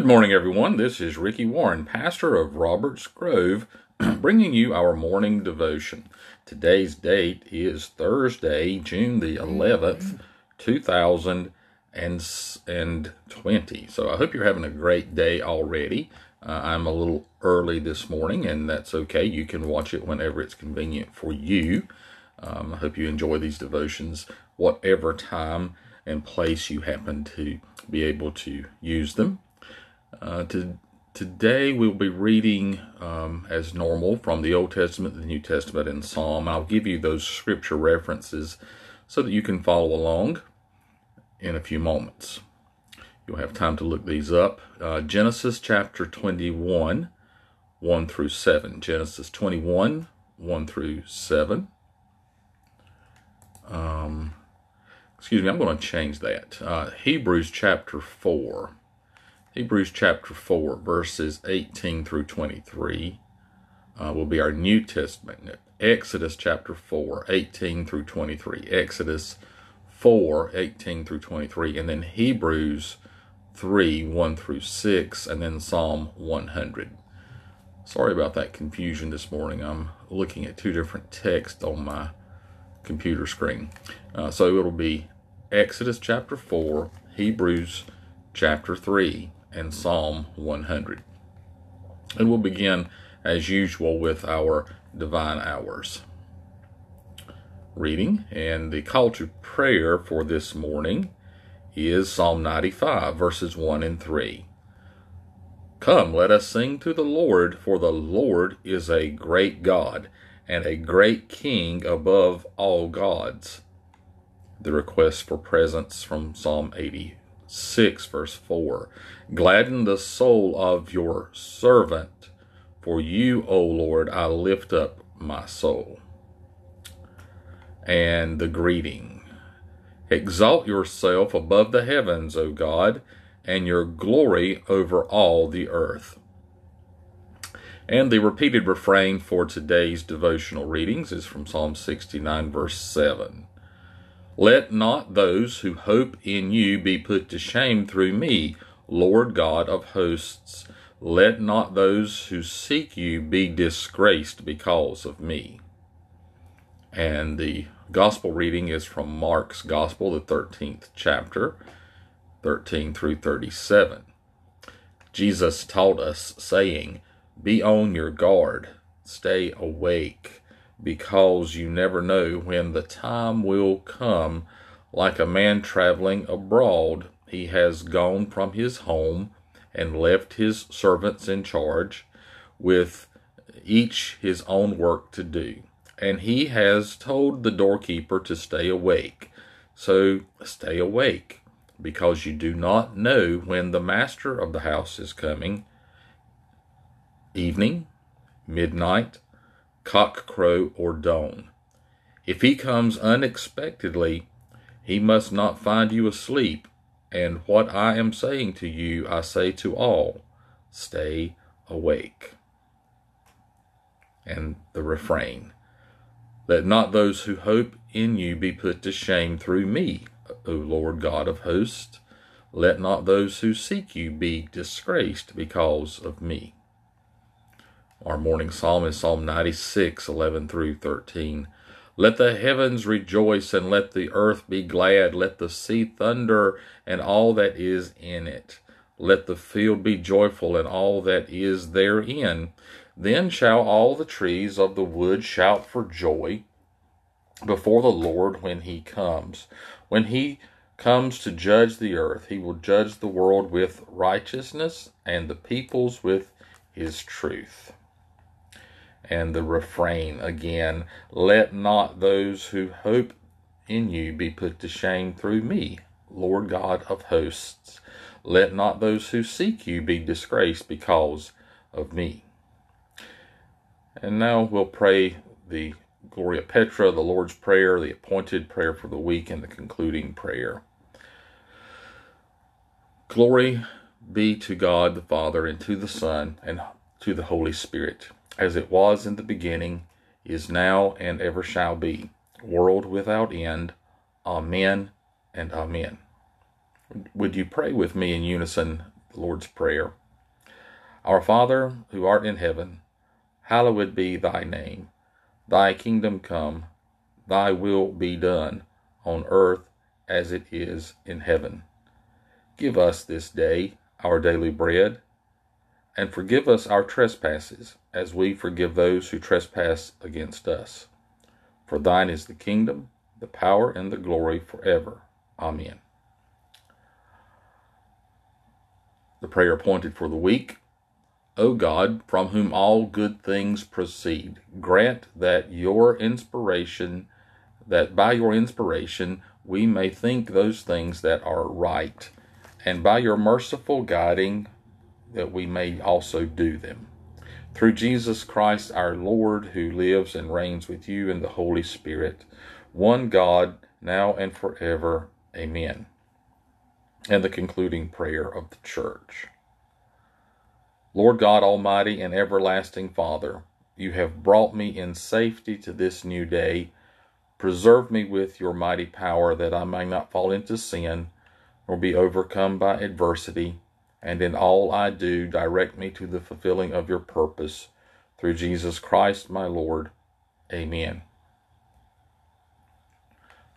Good morning, everyone. This is Ricky Warren, pastor of Roberts Grove, bringing you our morning devotion. Today's date is Thursday, June the 11th, 2020. So I hope you're having a great day already. Uh, I'm a little early this morning, and that's okay. You can watch it whenever it's convenient for you. Um, I hope you enjoy these devotions, whatever time and place you happen to be able to use them. Uh, to, today we'll be reading um, as normal from the Old Testament, the New Testament, and Psalm. I'll give you those scripture references so that you can follow along in a few moments. You'll have time to look these up. Uh, Genesis chapter 21, 1 through 7. Genesis 21, 1 through 7. Um, excuse me, I'm going to change that. Uh, Hebrews chapter 4. Hebrews chapter 4, verses 18 through 23 uh, will be our New Testament. Exodus chapter 4, 18 through 23. Exodus 4, 18 through 23. And then Hebrews 3, 1 through 6. And then Psalm 100. Sorry about that confusion this morning. I'm looking at two different texts on my computer screen. Uh, so it'll be Exodus chapter 4, Hebrews chapter 3, and Psalm 100. And we'll begin as usual with our divine hours. Reading and the call to prayer for this morning is Psalm 95, verses 1 and 3. Come, let us sing to the Lord, for the Lord is a great God and a great King above all gods. The request for presence from Psalm 80, 6, verse 4. Gladden the soul of your servant, for you, O Lord, I lift up my soul. And the greeting Exalt yourself above the heavens, O God, and your glory over all the earth. And the repeated refrain for today's devotional readings is from Psalm 69, verse 7. Let not those who hope in you be put to shame through me, Lord God of hosts. Let not those who seek you be disgraced because of me. And the gospel reading is from Mark's Gospel, the 13th chapter, 13 through 37. Jesus taught us, saying, Be on your guard, stay awake because you never know when the time will come. Like a man traveling abroad, he has gone from his home and left his servants in charge with each his own work to do. And he has told the doorkeeper to stay awake. So stay awake, because you do not know when the master of the house is coming evening, midnight, cock crow, or dawn. If he comes unexpectedly, he must not find you asleep. And what I am saying to you, I say to all stay awake. And the refrain Let not those who hope in you be put to shame through me, O Lord God of hosts. Let not those who seek you be disgraced because of me. Our morning psalm is Psalm 96, 11 through 13. Let the heavens rejoice and let the earth be glad. Let the sea thunder and all that is in it. Let the field be joyful and all that is therein. Then shall all the trees of the wood shout for joy before the Lord when he comes. When he comes to judge the earth, he will judge the world with righteousness and the peoples with his truth and the refrain again let not those who hope in you be put to shame through me, Lord God of hosts. Let not those who seek you be disgraced because of me. And now we'll pray the Gloria Patri, the Lord's Prayer, the appointed prayer for the week, and the concluding prayer. Glory be to God the Father, and to the Son, and to the Holy Spirit as it was in the beginning, is now, and ever shall be, world without end. Amen and Amen. Would you pray with me in unison the Lord's Prayer. Our Father, who art in heaven, hallowed be thy name. Thy kingdom come, thy will be done, on earth as it is in heaven. Give us this day our daily bread, and forgive us our trespasses, as we forgive those who trespass against us. For thine is the kingdom, the power, and the glory forever. Amen. The prayer appointed for the week. O God, from whom all good things proceed, grant that your inspiration, that by your inspiration we may think those things that are right, and by your merciful guiding that we may also do them. Through Jesus Christ our Lord, who lives and reigns with you in the Holy Spirit, one God, now and forever. Amen and the concluding prayer of the church. Lord God Almighty and everlasting Father, you have brought me in safety to this new day. Preserve me with your mighty power that I may not fall into sin nor be overcome by adversity, and in all I do direct me to the fulfilling of your purpose. Through Jesus Christ my Lord. Amen.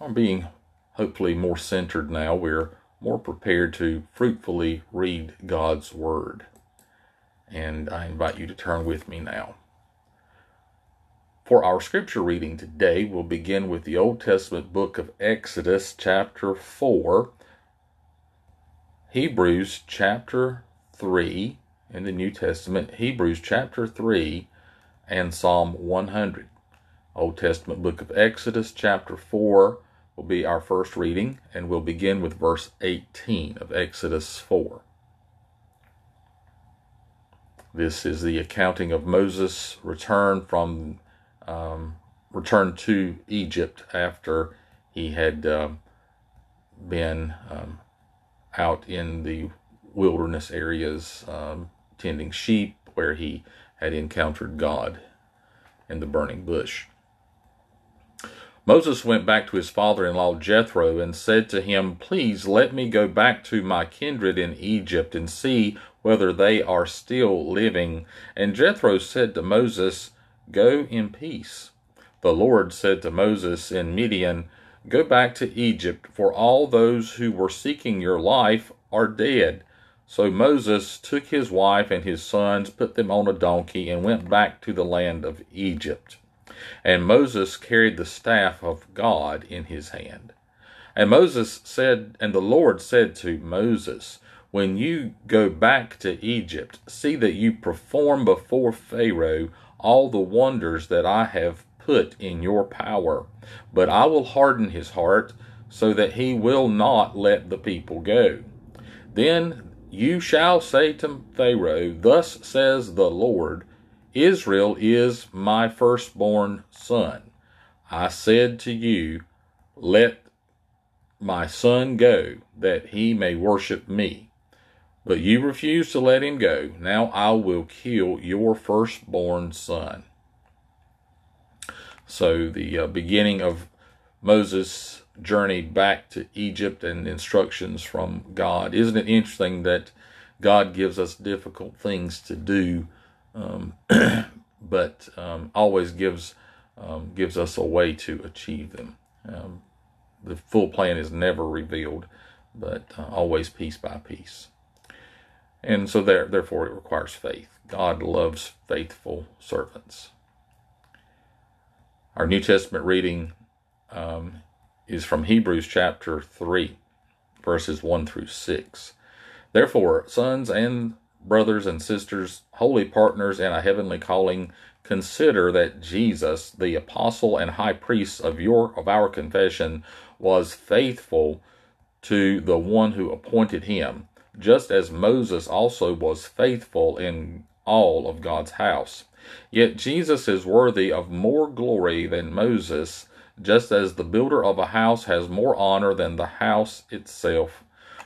I'm being hopefully more centered now. We're more prepared to fruitfully read God's Word. And I invite you to turn with me now. For our scripture reading today, we'll begin with the Old Testament book of Exodus, chapter 4, Hebrews, chapter 3, in the New Testament, Hebrews, chapter 3, and Psalm 100. Old Testament book of Exodus, chapter 4, will be our first reading, and we'll begin with verse 18 of Exodus 4. This is the accounting of Moses' return from um, return to Egypt after he had um, been um, out in the wilderness areas um, tending sheep, where he had encountered God in the burning bush. Moses went back to his father in law Jethro and said to him, Please let me go back to my kindred in Egypt and see whether they are still living. And Jethro said to Moses, Go in peace. The Lord said to Moses in Midian, Go back to Egypt, for all those who were seeking your life are dead. So Moses took his wife and his sons, put them on a donkey, and went back to the land of Egypt. And Moses carried the staff of God in his hand. And Moses said, and the Lord said to Moses, When you go back to Egypt, see that you perform before Pharaoh all the wonders that I have put in your power. But I will harden his heart so that he will not let the people go. Then you shall say to Pharaoh, Thus says the Lord, Israel is my firstborn son. I said to you, Let my son go, that he may worship me. But you refuse to let him go. Now I will kill your firstborn son. So, the uh, beginning of Moses' journey back to Egypt and instructions from God. Isn't it interesting that God gives us difficult things to do um, but um, always gives um, gives us a way to achieve them. Um, the full plan is never revealed, but uh, always piece by piece. And so, there, therefore, it requires faith. God loves faithful servants. Our New Testament reading um, is from Hebrews chapter 3, verses 1 through 6. Therefore, sons and brothers and sisters, holy partners in a heavenly calling, consider that Jesus, the apostle and high priest of your of our confession, was faithful to the one who appointed him, just as Moses also was faithful in all of God's house. Yet Jesus is worthy of more glory than Moses, just as the builder of a house has more honor than the house itself.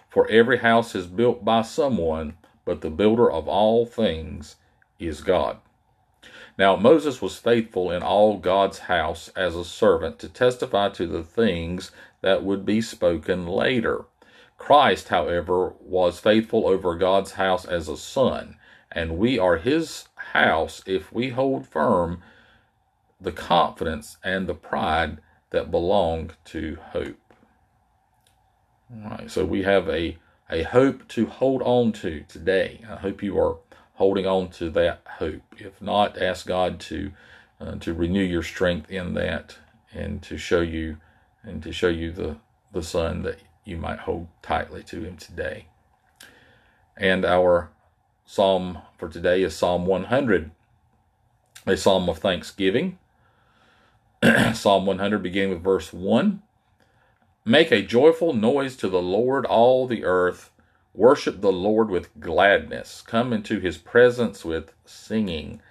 For every house is built by someone, but the builder of all things is God. Now Moses was faithful in all God's house as a servant to testify to the things that would be spoken later, Christ, however, was faithful over God's house as a son, and we are his house if we hold firm the confidence and the pride that belong to hope. All right, so we have a, a hope to hold on to today. I hope you are holding on to that hope. If not, ask God to uh, to renew your strength in that and to show you and to show you the the son that you might hold tightly to him today. And our psalm for today is Psalm 100, a psalm of thanksgiving. psalm 100 beginning with verse 1. Make a joyful noise to the Lord, all the earth. Worship the Lord with gladness. Come into his presence with singing.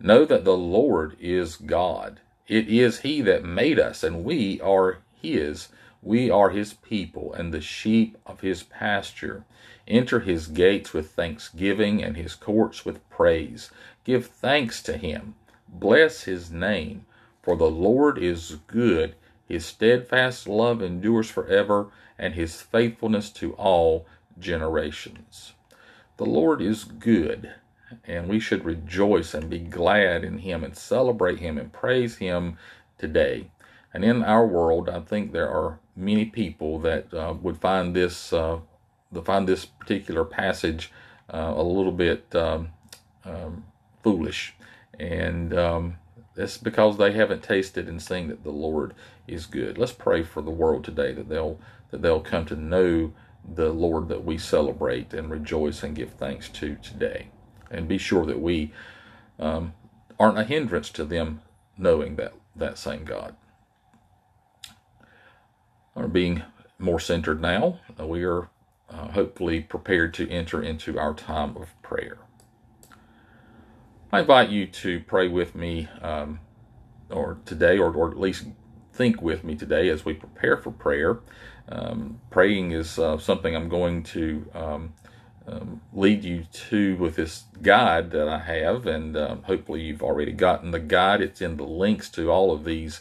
Know that the Lord is God. It is he that made us, and we are his. We are his people, and the sheep of his pasture. Enter his gates with thanksgiving, and his courts with praise. Give thanks to him. Bless his name. For the Lord is good. His steadfast love endures forever, and his faithfulness to all generations. The Lord is good, and we should rejoice and be glad in him and celebrate him and praise him today. And in our world, I think there are many people that uh, would find this uh, find this particular passage uh, a little bit um, um, foolish, and um, that's because they haven't tasted and seen that the Lord is good. Let's pray for the world today that they'll that they'll come to know the Lord that we celebrate and rejoice and give thanks to today, and be sure that we um, aren't a hindrance to them knowing that that same God. Being more centered now. We are uh, hopefully prepared to enter into our time of prayer. I invite you to pray with me um, or today, or, or at least think with me today as we prepare for prayer. Um, praying is uh, something I'm going to um, um, lead you to with this guide that I have, and um, hopefully you've already gotten the guide. It's in the links to all of these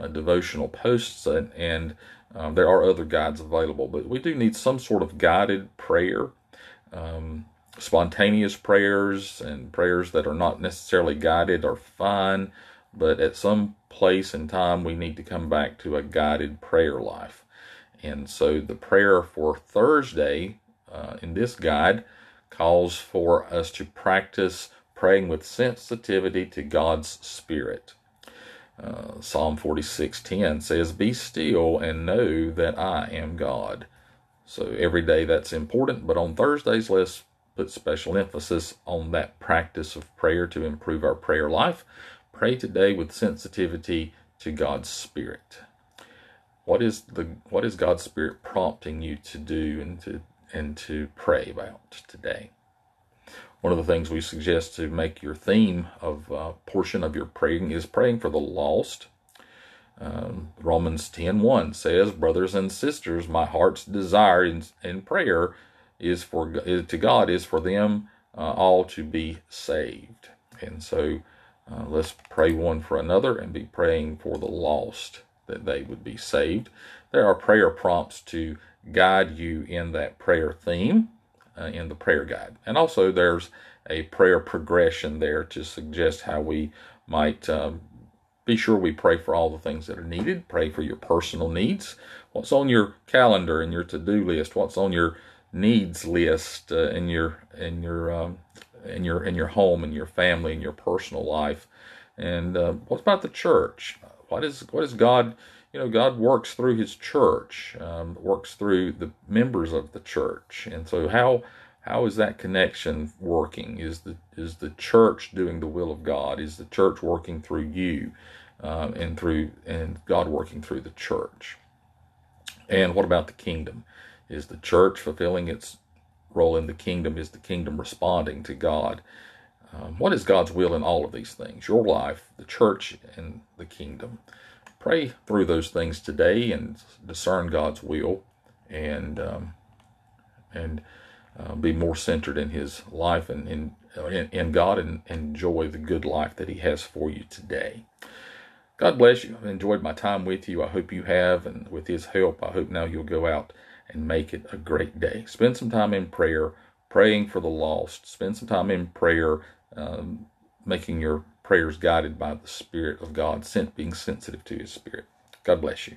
uh, devotional posts, and, and um, there are other guides available, but we do need some sort of guided prayer. Um, spontaneous prayers and prayers that are not necessarily guided are fine, but at some place and time we need to come back to a guided prayer life. And so the prayer for Thursday uh, in this guide calls for us to practice praying with sensitivity to God's Spirit. Uh, Psalm 46:10 says, "Be still and know that I am God." So every day that's important, but on Thursdays let's put special emphasis on that practice of prayer to improve our prayer life. Pray today with sensitivity to God's Spirit. What is the what is God's Spirit prompting you to do and to and to pray about today? One of the things we suggest to make your theme of uh, portion of your praying is praying for the lost. Um, Romans 10.1 says, Brothers and sisters, my heart's desire in, in prayer is for to God is for them uh, all to be saved. And so uh, let's pray one for another and be praying for the lost that they would be saved. There are prayer prompts to guide you in that prayer theme uh, in the prayer guide. And also there's a prayer progression there to suggest how we might um, be sure we pray for all the things that are needed. Pray for your personal needs. What's on your calendar and your to-do list? What's on your needs list uh, in your in your um, in your in your home and your family and your personal life. And uh, what about the church? What is what is God? You know, God works through His church, um, works through the members of the church, and so how how is that connection working? Is the is the church doing the will of God? Is the church working through you, um, and through and God working through the church? And what about the kingdom? Is the church fulfilling its role in the kingdom? Is the kingdom responding to God? Um, what is God's will in all of these things? Your life, the church, and the kingdom. Pray through those things today and discern God's will, and um, and uh, be more centered in His life and in in, in God, and enjoy the good life that He has for you today. God bless you. I've enjoyed my time with you. I hope you have, and with His help, I hope now you'll go out and make it a great day. Spend some time in prayer, praying for the lost. Spend some time in prayer, um, making your prayers guided by the Spirit of God, sent being sensitive to His Spirit. God bless you.